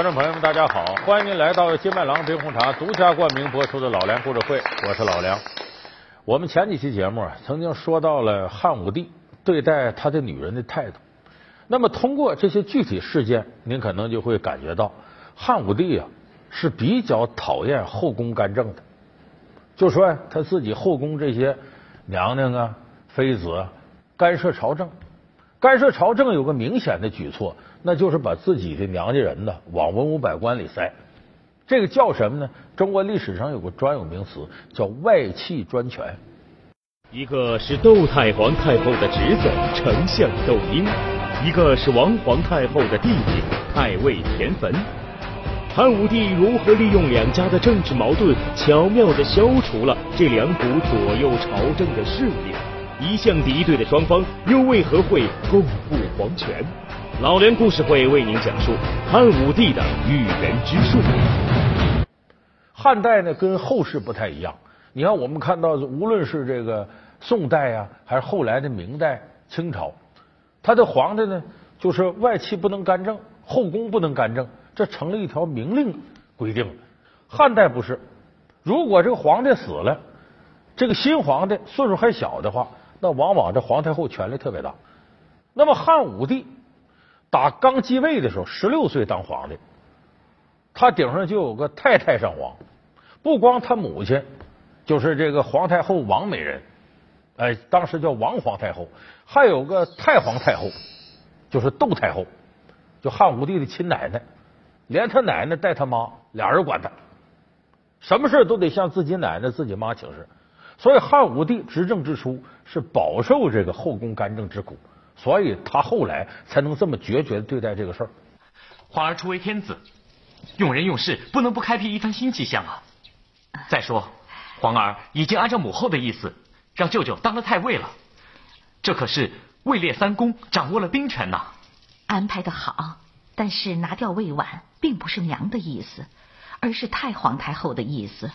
观众朋友们，大家好，欢迎您来到金麦郎冰红茶独家冠名播出的《老梁故事会》，我是老梁。我们前几期节目，曾经说到了汉武帝对待他的女人的态度。那么，通过这些具体事件，您可能就会感觉到，汉武帝啊是比较讨厌后宫干政的。就说他自己后宫这些娘娘啊、妃子啊干涉朝政，干涉朝政有个明显的举措。那就是把自己的娘家人呢往文武百官里塞，这个叫什么呢？中国历史上有个专有名词叫外戚专权。一个是窦太皇太后的侄子丞相窦婴，一个是王皇太后的弟弟太尉田汾。汉武帝如何利用两家的政治矛盾，巧妙的消除了这两股左右朝政的势力？一向敌对的双方又为何会共赴黄泉？老梁故事会为您讲述汉武帝的驭人之术。汉代呢，跟后世不太一样。你看，我们看到，无论是这个宋代呀，还是后来的明代、清朝，他的皇帝呢，就是外戚不能干政，后宫不能干政，这成了一条明令规定。汉代不是，如果这个皇帝死了，这个新皇帝岁数还小的话，那往往这皇太后权力特别大。那么汉武帝。打刚继位的时候，十六岁当皇帝，他顶上就有个太太上皇，不光他母亲，就是这个皇太后王美人，哎，当时叫王皇太后，还有个太皇太后，就是窦太后，就汉武帝的亲奶奶，连他奶奶带他妈俩人管他，什么事都得向自己奶奶、自己妈请示，所以汉武帝执政之初是饱受这个后宫干政之苦。所以他后来才能这么决绝的对待这个事儿。皇儿初为天子，用人用事不能不开辟一番新气象啊！再说，皇儿已经按照母后的意思，让舅舅当了太尉了，这可是位列三公，掌握了兵权呐。安排的好，但是拿掉魏婉，并不是娘的意思，而是太皇太后的意思。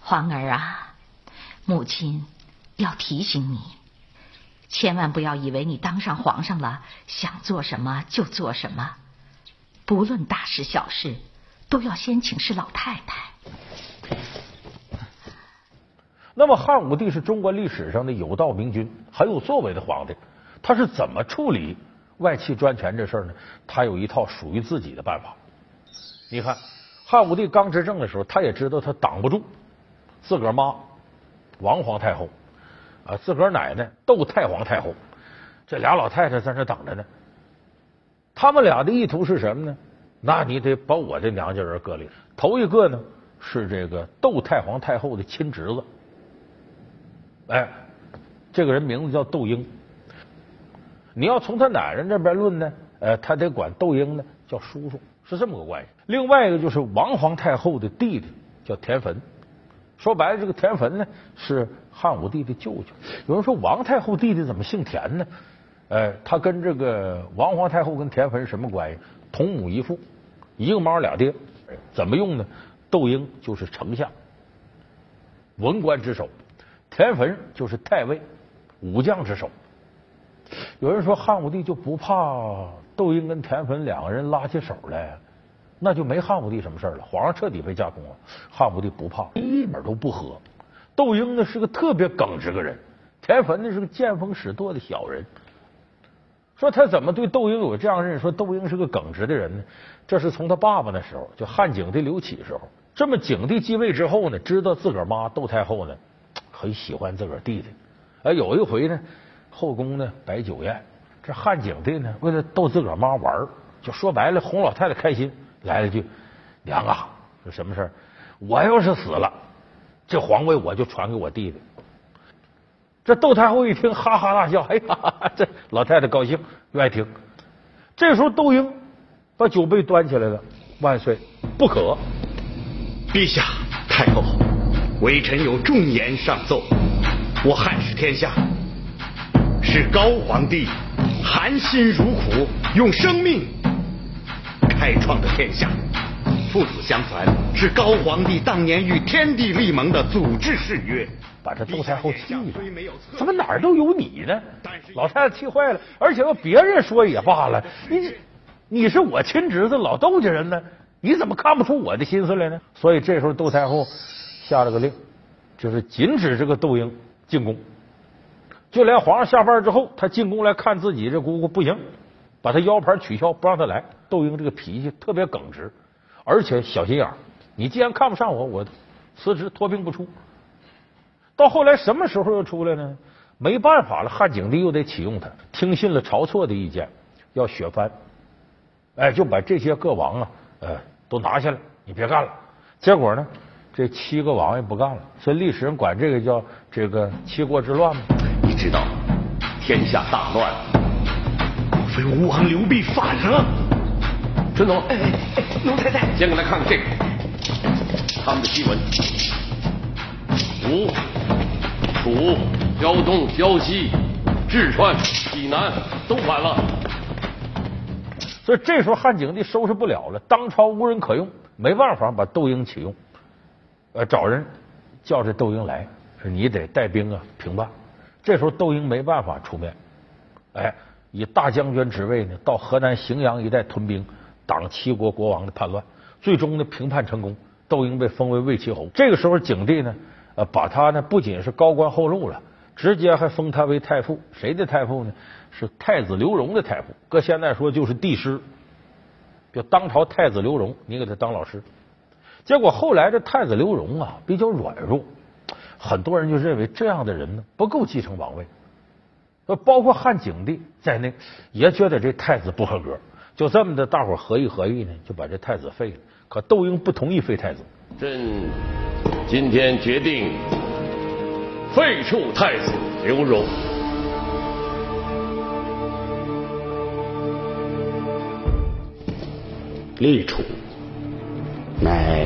皇儿啊，母亲要提醒你。千万不要以为你当上皇上了，想做什么就做什么，不论大事小事，都要先请示老太太。那么汉武帝是中国历史上的有道明君，很有作为的皇帝。他是怎么处理外戚专权这事呢？他有一套属于自己的办法。你看，汉武帝刚执政的时候，他也知道他挡不住自个儿妈王皇太后。啊，自个儿奶奶窦太皇太后，这俩老太太在那等着呢。他们俩的意图是什么呢？那你得把我这娘家人搁里。头一个呢是这个窦太皇太后的亲侄子，哎，这个人名字叫窦婴。你要从他奶奶这边论呢，呃，他得管窦婴呢叫叔叔，是这么个关系。另外一个就是王皇太后的弟弟叫田汾。说白了，这个田汾呢是汉武帝的舅舅。有人说王太后弟弟怎么姓田呢？呃，他跟这个王皇太后跟田汾什么关系？同母异父，一个妈俩爹。怎么用呢？窦婴就是丞相，文官之首；田汾就是太尉，武将之首。有人说汉武帝就不怕窦婴跟田汾两个人拉起手来？那就没汉武帝什么事了，皇上彻底被架空了。汉武帝不怕，一点都不和。窦婴呢是个特别耿直个人，田汾呢是个见风使舵的小人。说他怎么对窦婴有这样认识？说窦婴是个耿直的人呢？这是从他爸爸那时候，就汉景帝刘启时候，这么景帝继位之后呢，知道自个儿妈窦太后呢很喜欢自个儿弟弟。哎，有一回呢，后宫呢摆酒宴，这汉景帝呢为了逗自个儿妈玩，就说白了哄老太太开心。来了句：“娘啊，有什么事儿我要是死了，这皇位我就传给我弟弟。”这窦太后一听，哈哈大笑：“哎呀，这老太太高兴，愿意听。”这时候，窦婴把酒杯端起来了：“万岁，不可！陛下，太后，微臣有重言上奏。我汉室天下是高皇帝含辛茹苦，用生命。”开创的天下，父子相传是高皇帝当年与天地立盟的祖制誓约，把这窦太后气的，怎么哪儿都有你呢？老太太气坏了，而且要别人说也罢了，你你是我亲侄子老窦家人呢，你怎么看不出我的心思来呢？所以这时候窦太后下了个令，就是禁止这个窦婴进宫。就连皇上下班之后，他进宫来看自己这姑姑不行，把他腰牌取消，不让他来。窦婴这个脾气特别耿直，而且小心眼儿。你既然看不上我，我辞职脱兵不出。到后来什么时候又出来呢？没办法了，汉景帝又得启用他，听信了晁错的意见，要削藩。哎，就把这些各王啊，呃，都拿下来，你别干了。结果呢，这七个王也不干了，所以历史人管这个叫这个七国之乱嘛。你知道天下大乱，非吴王刘濞反了？春总，哎哎哎，奴才在。先给他看看这个，他们的檄文：吴、楚、胶东、胶西、淄川、济南都反了。所以这时候汉景帝收拾不了了，当朝无人可用，没办法把窦婴启用，呃，找人叫这窦婴来，说你得带兵啊平叛。这时候窦婴没办法出面，哎，以大将军职位呢，到河南荥阳一带屯兵，挡七国国王的叛乱，最终呢平叛成功，窦婴被封为魏齐侯。这个时候景帝呢，呃，把他呢不仅是高官厚禄了，直接还封他为太傅。谁的太傅呢？是太子刘荣的太傅。搁现在说就是帝师，就当朝太子刘荣，你给他当老师。结果后来这太子刘荣啊比较软弱。很多人就认为这样的人呢不够继承王位，包括汉景帝在内也觉得这太子不合格，就这么的，大伙合议合议呢，就把这太子废了。可窦婴不同意废太子，朕今天决定废黜太子刘荣。立储乃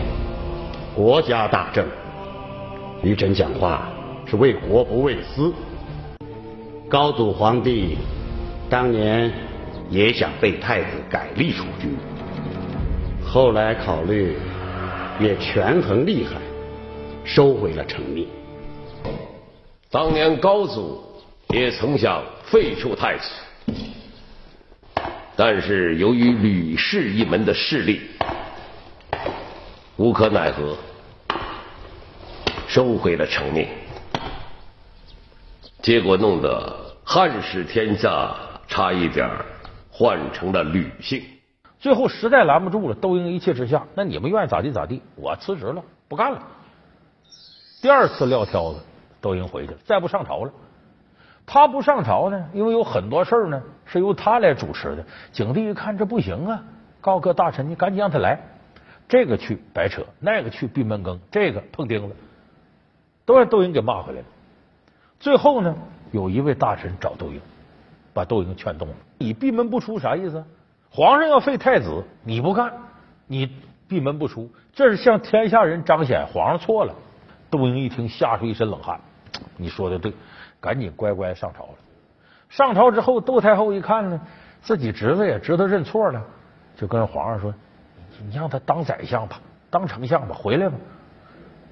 国家大政。于朕讲话是为国不为私。高祖皇帝当年也想被太子改立储君，后来考虑也权衡利害，收回了成命。当年高祖也曾想废黜太子，但是由于吕氏一门的势力，无可奈何。收回了成命，结果弄得汉室天下差一点儿换成了吕姓。最后实在拦不住了，窦婴一气之下，那你们愿意咋地咋地，我辞职了，不干了。第二次撂挑子，窦婴回去了，再不上朝了。他不上朝呢，因为有很多事儿呢是由他来主持的。景帝一看这不行啊，告各大臣，你赶紧让他来。这个去白扯，那个去闭门羹，这个碰钉子。都让窦婴给骂回来了。最后呢，有一位大臣找窦婴，把窦婴劝动了。你闭门不出啥意思？皇上要废太子，你不干，你闭门不出，这是向天下人彰显皇上错了。窦婴一听，吓出一身冷汗。你说的对，赶紧乖乖上朝了。上朝之后，窦太后一看呢，自己侄子也知道认错了，就跟皇上说：“你让他当宰相吧，当丞相吧，回来吧。”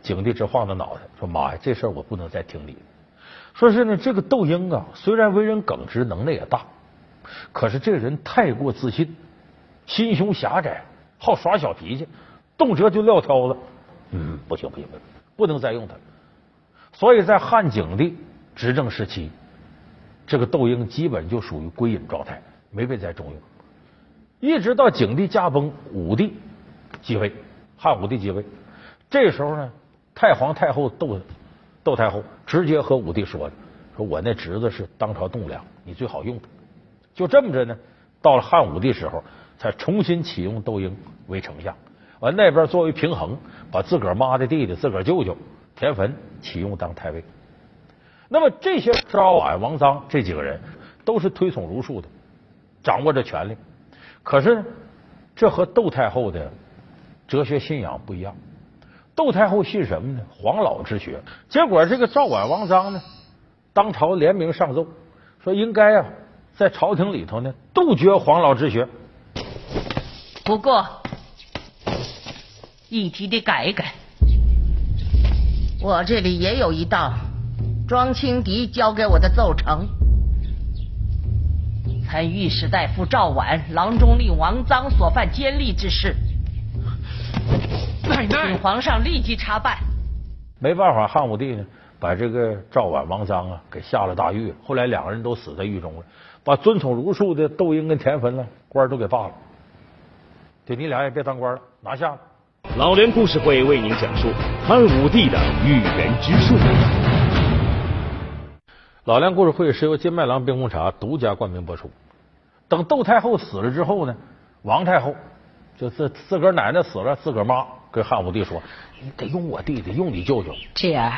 景帝直晃着脑袋说：“妈呀，这事我不能再听你的。说是呢，这个窦婴啊，虽然为人耿直，能耐也大，可是这个人太过自信，心胸狭窄，好耍小脾气，动辄就撂挑子。嗯，不行不行不行，不能再用他。所以在汉景帝执政时期，这个窦婴基本就属于归隐状态，没被再重用。一直到景帝驾崩，武帝继位，汉武帝继位，这时候呢。”太皇太后窦窦太后直接和武帝说了：“说我那侄子是当朝栋梁，你最好用他。”就这么着呢，到了汉武帝时候，才重新启用窦婴为丞相。完那边作为平衡，把自个儿妈的弟弟、自个儿舅舅田汾启用当太尉。那么这些赵绾、王臧这几个人都是推崇儒术的，掌握着权力。可是这和窦太后的哲学信仰不一样。窦太后信什么呢？黄老之学。结果这个赵绾、王臧呢，当朝联名上奏，说应该啊，在朝廷里头呢，杜绝黄老之学。不过，议题得改一改。我这里也有一道庄青敌交给我的奏呈，参御史大夫赵绾、郎中令王臧所犯奸吏之事，奶奶请，皇上立即查办。没办法，汉武帝呢，把这个赵绾、王臧啊给下了大狱，后来两个人都死在狱中了，把尊崇儒术的窦婴跟田汾呢官都给罢了，就你俩也别当官了，拿下了。老梁故事会为您讲述汉武帝的驭人之术。老梁故事会是由金麦郎冰红茶独家冠名播出。等窦太后死了之后呢，王太后就自自个儿奶奶死了，自个儿妈跟汉武帝说：“你得用我弟弟，用你舅舅。侄儿，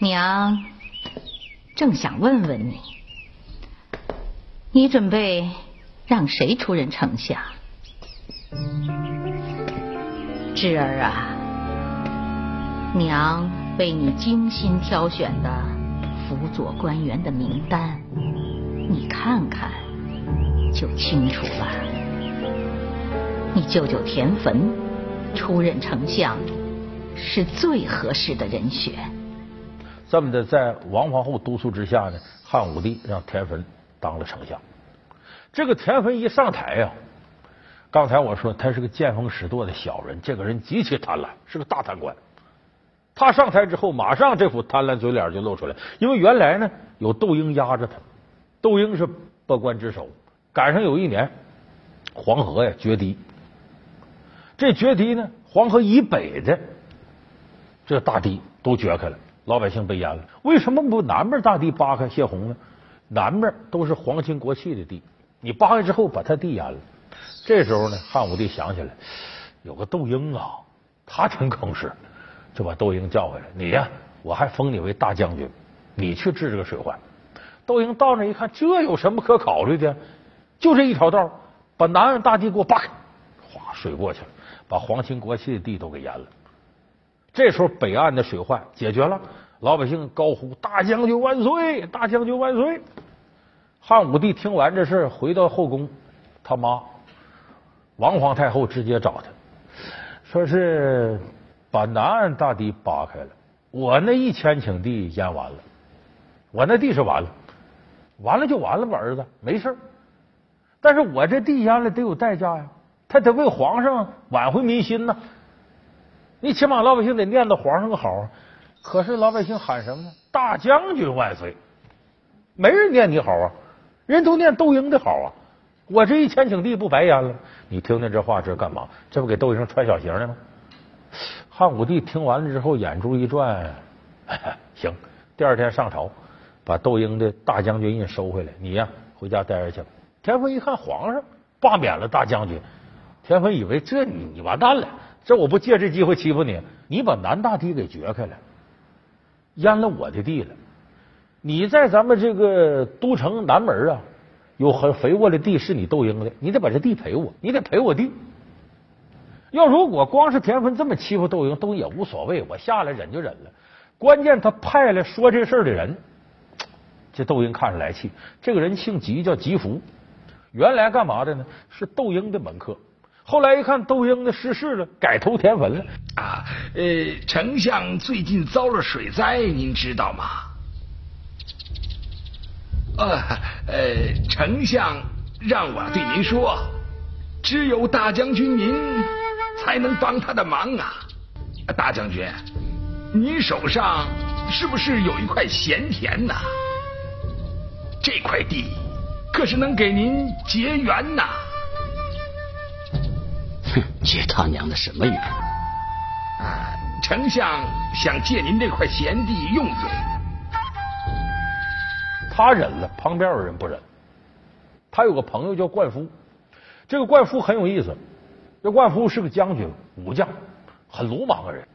娘正想问问你，你准备让谁出任丞相？侄儿啊，娘为你精心挑选的辅佐官员的名单，你看看就清楚了。你舅舅田汾出任丞相是最合适的人选。”这么的，在王皇后督促之下呢，汉武帝让田汾当了丞相。这个田汾一上台呀、刚才我说他是个见风使舵的小人，这个人极其贪婪，是个大贪官。他上台之后，马上这副贪婪嘴脸就露出来，因为原来呢有窦婴压着他，窦婴是百官之首，赶上有一年黄河呀决堤，这决堤呢，黄河以北的这大堤都决开了，老百姓被淹了。为什么不南边大堤扒开泄洪呢？南边都是皇亲国戚的地，你扒开之后把他地淹了。这时候呢，汉武帝想起来有个窦婴啊，他真坑实，就把窦婴叫回来。你呀、我还封你为大将军，你去治这个水患。窦婴到那一看，这有什么可考虑的？就这一条道，把南岸大堤给我扒开，哗，水过去了，把皇亲国戚的地都给淹了。这时候北岸的水患解决了，老百姓高呼“大将军万岁，大将军万岁”。汉武帝听完这事，回到后宫，他妈王皇太后直接找他，说是把南岸大堤扒开了，我那一千顷地淹完了，我那地是完了，完了就完了吧，儿子没事但是我这地淹了得有代价呀，他得为皇上挽回民心呢。你起码老百姓得念叨皇上个好啊。可是老百姓喊什么呢？大将军万岁！没人念你好啊，人都念窦婴的好啊。我这一千顷地不白淹了？你听听这话，这是干嘛？这不给窦婴穿小鞋呢吗？汉武帝听完了之后，眼珠一转，行，第二天上朝，把窦婴的大将军印收回来，你呀、回家待着去吧。田丰一看皇上罢免了大将军，田汾以为这你完蛋了，这我不借这机会欺负你，你把南大堤给掘开了，淹了我的地了。你在咱们这个都城南门啊，有很肥沃的地是你窦婴的，你得把这地赔我，你得赔我地。要如果光是田汾这么欺负窦婴，窦婴也无所谓，我下来忍就忍了。关键他派来说这事的人，这窦婴看着来气。这个人姓吉，叫吉福，原来干嘛的呢？是窦婴的门客。后来一看窦婴的失势了，改投田文了。啊，呃，丞相最近遭了水灾，您知道吗？呃呃，丞相让我对您说，只有大将军您才能帮他的忙啊！大将军，您手上是不是有一块闲田呐？这块地可是能给您结缘呐！哼，结他娘的什么缘？啊，丞相想借您这块闲地用用。他忍了，旁边有人不忍。他有个朋友叫灌夫，这个灌夫很有意思。这灌夫是个将军，武将，很鲁莽的人。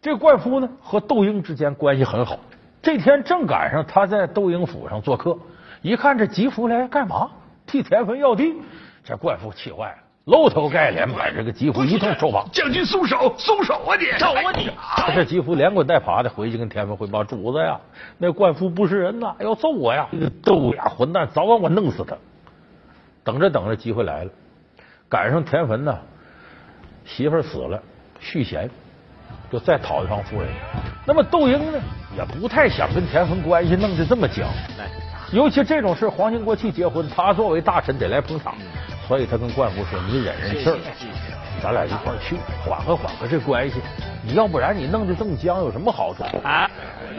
这个灌夫呢，和窦婴之间关系很好。这天正赶上他在窦婴府上做客，一看这吉福来干嘛？替田汾要地。这灌夫气坏了，露头盖脸把这个吉福一通臭骂。将军松手，松手啊你！走啊你！这吉福连滚带爬的回去跟田文汇报：“主子呀，那灌夫不是人呐，要揍我呀！这个窦呀混蛋，早晚我弄死他。”等着等着，机会来了，赶上田汾呢，媳妇死了，续弦，就再讨一房夫人。那么窦婴呢，也不太想跟田汾关系弄得这么僵。尤其这种事，皇亲国戚结婚，他作为大臣得来捧场，所以他跟冠夫说：“你忍忍气儿，咱俩一块儿去，缓和缓和这关系。你要不然你弄得这么僵，有什么好处？”啊，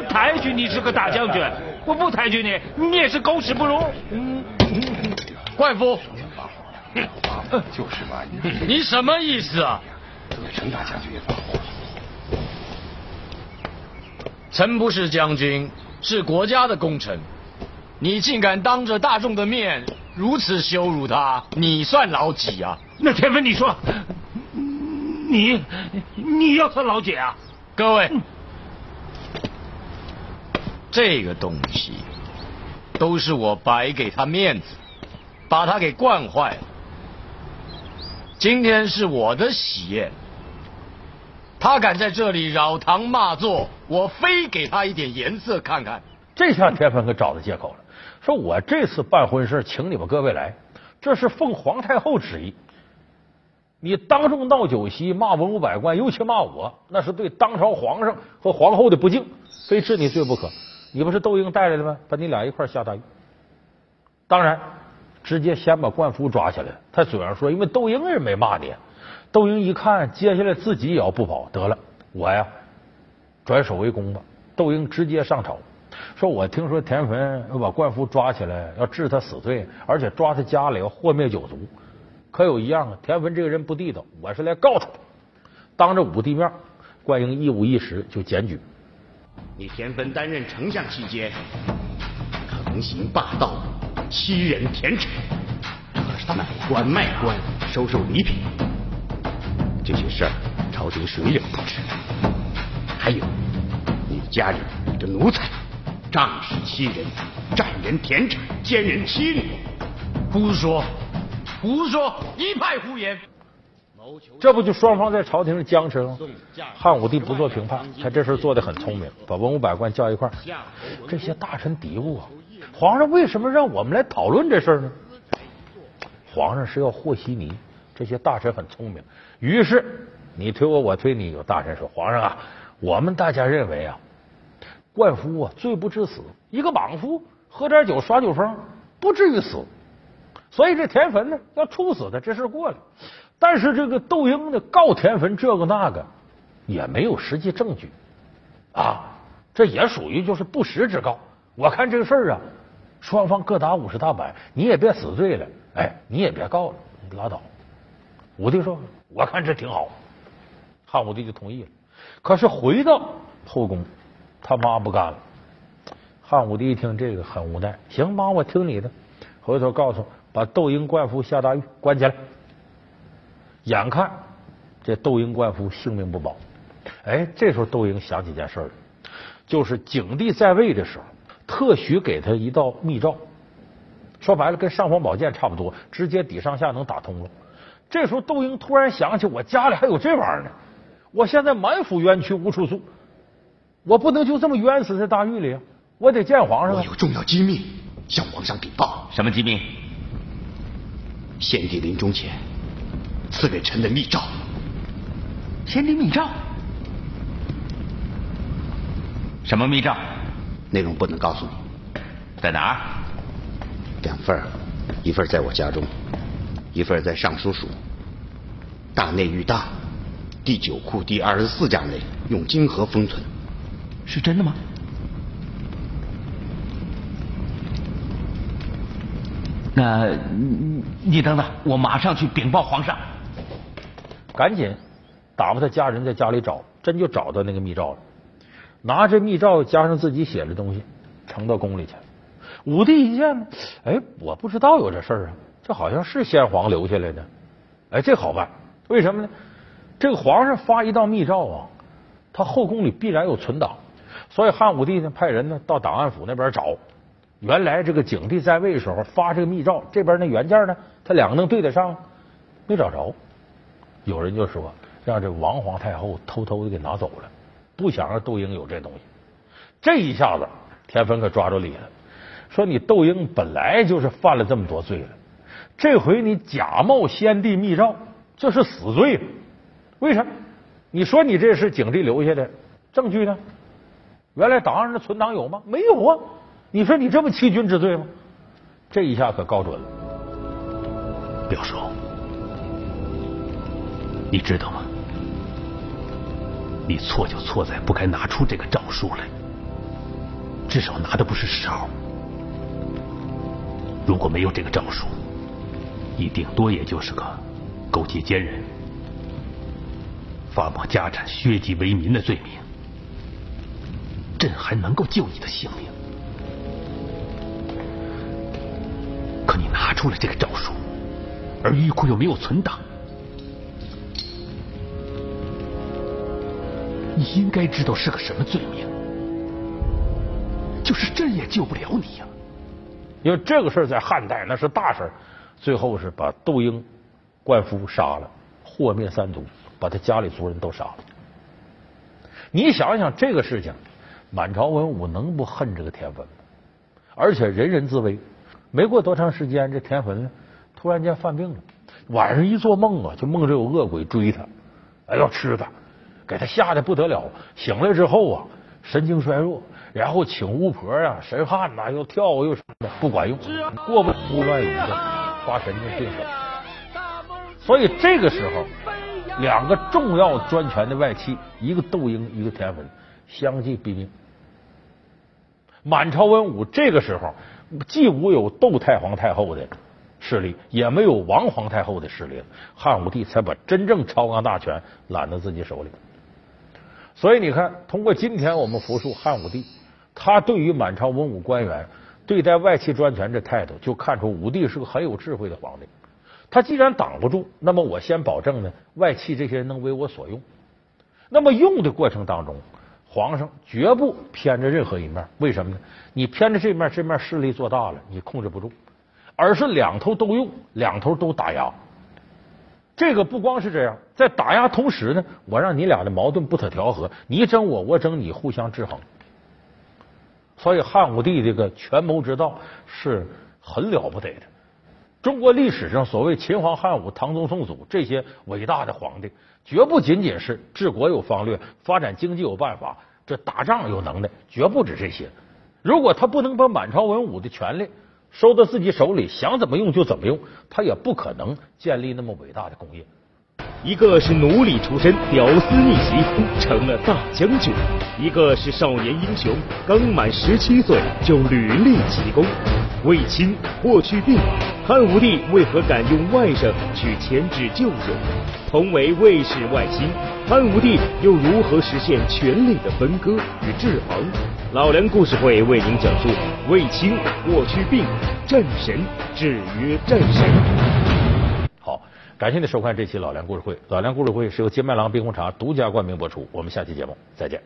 抬举你是个大将军，我不抬举你，你也是狗屎不如。嗯，冠夫，就是嘛，你什么意思啊？陈大将军也发火。臣不是将军，是国家的功臣。你竟敢当着大众的面如此羞辱他，你算老几啊？那田芬，你说，你你要算老几啊？各位，这个东西都是我白给他面子，把他给惯坏了。今天是我的喜宴，他敢在这里扰堂骂座，我非给他一点颜色看看。这下田芬可找到借口了，说我这次办婚事，请你们各位来，这是奉皇太后旨意。你当众闹酒席，骂文武百官，尤其骂我，那是对当朝皇上和皇后的不敬，非治你罪不可。你不是窦婴带来的吗？把你俩一块下大狱。当然，直接先把冠夫抓起来。他嘴上说，因为窦婴也没骂你。窦婴一看，接下来自己也要不保，得了，我呀转守为攻吧。窦婴直接上朝。说我听说田汾要把冠夫抓起来，要治他死罪，而且抓他家里要祸灭九族。可有一样啊，田汾这个人不地道，我是来告他。当着武帝面，冠英一五一十就检举。你田汾担任丞相期间，横行霸道，欺人田产，买官卖官，收受礼品，这些事儿朝廷谁也不知。还有你家里的奴才。仗势欺人，占人田产，奸人妻女，胡说，胡说，一派胡言。这不就双方在朝廷上僵持吗？汉武帝不做评判，他这事做的很聪明，把文武百官叫一块儿。这些大臣嘀咕啊，皇上为什么让我们来讨论这事呢？皇上是要和稀泥。这些大臣很聪明，于是你推我，我推你。有大臣说：“皇上啊，我们大家认为啊。”灌夫啊，罪不至死。一个莽夫喝点酒耍酒疯，不至于死。所以这田汾呢，要处死他，这事过了。但是这个窦婴呢，告田汾这个那个，也没有实际证据啊。这也属于就是不实之告。我看这个事儿啊，双方各打五十大板，你也别死罪了，哎，你也别告了，拉倒。武帝说，我看这挺好。汉武帝就同意了。可是回到后宫。他妈不干了，汉武帝一听这个很无奈，行妈，我听你的。回头告诉把窦婴灌夫下大狱关起来。眼看这窦婴灌夫性命不保，哎，这时候窦婴想起件事儿就是景帝在位的时候，特许给他一道密诏，说白了跟尚方宝剑差不多，直接底上下能打通了。这时候窦婴突然想起，我家里还有这玩意儿呢，我现在满腹冤屈无处诉。我不能就这么冤死在大狱里，我得见皇上。我有重要机密向皇上禀报。什么机密？先帝临终前赐给臣的密诏。先帝密诏？什么密诏？内容不能告诉你。在哪儿？两份一份在我家中，一份在尚书署大内御大第九库第二十四架内，用金盒封存。是真的吗？那你等等，我马上去禀报皇上。赶紧打发他家人在家里找，真就找到那个密诏了。拿着密诏加上自己写的东西，呈到宫里去。武帝一见，哎，我不知道有这事儿啊，这好像是先皇留下来的。哎，这好办，为什么呢？这个皇上发一道密诏啊，他后宫里必然有存档。所以汉武帝呢，派人呢到档案府那边找，原来这个景帝在位的时候发这个密诏，这边那原件呢，他两个能对得上，没找着。有人就说让这王皇太后偷偷的给拿走了，不想让窦婴有这东西。这一下子，田汾可抓住理了，说你窦婴本来就是犯了这么多罪了，这回你假冒先帝密诏，这是死罪。为啥？你说你这是景帝留下的证据呢？原来档案上的存档有吗？没有啊！你说你这不欺君之罪吗？这一下可告准了。表叔，你知道吗？你错就错在不该拿出这个诏书来，至少拿的不是勺。如果没有这个诏书，你顶多也就是个勾结奸人、发没家产、削籍为民的罪名，朕还能够救你的性命。可你拿出了这个诏书，而玉库又没有存档，你应该知道是个什么罪名，就是朕也救不了你呀。因为这个事儿在汉代那是大事最后是把窦婴灌夫杀了，祸灭三族，把他家里族人都杀了。你想想这个事情，满朝文武能不恨这个田汾吗？而且人人自危，没过多长时间，这田汾突然间犯病了，晚上一做梦啊，就梦着有恶鬼追他，哎要吃他，给他吓得不得了。醒来之后啊，神经衰弱。然后请巫婆呀、神汉呐，又跳又什么的，不管用，过不胡乱语的，发神经病了。所以这个时候，两个重要专权的外戚，一个窦婴，一个田汾，相继毙命。满朝文武这个时候既无有窦太皇太后的势力，也没有王皇太后的势力了，汉武帝才把真正朝纲大权揽到自己手里。所以你看，通过今天我们复述汉武帝。他对于满朝文武官员对待外戚专权这态度，就看出武帝是个很有智慧的皇帝。他既然挡不住，那么我先保证呢，外戚这些人能为我所用。那么用的过程当中，皇上绝不偏着任何一面。为什么呢？你偏着这面，这面势力做大了，你控制不住，而是两头都用，两头都打压。这个不光是这样，在打压同时呢，我让你俩的矛盾不可调和，你争我，我争你，互相制衡。所以汉武帝这个权谋之道是很了不得的。中国历史上所谓秦皇汉武、唐宗宋祖这些伟大的皇帝，绝不仅仅是治国有方略、发展经济有办法、这打仗有能耐，绝不止这些。如果他不能把满朝文武的权力收到自己手里，想怎么用就怎么用，他也不可能建立那么伟大的工业。一个是奴隶出身，屌丝逆袭成了大将军；一个是少年英雄，刚满十七岁就屡立奇功。卫青、霍去病，汉武帝为何敢用外甥去牵制舅舅？同为卫氏外戚，汉武帝又如何实现权力的分割与制衡？老梁故事会为您讲述卫青、霍去病战神制约战神。感谢您收看这期老梁故事会。老梁故事会是由金麦郎冰红茶独家冠名播出。我们下期节目再见。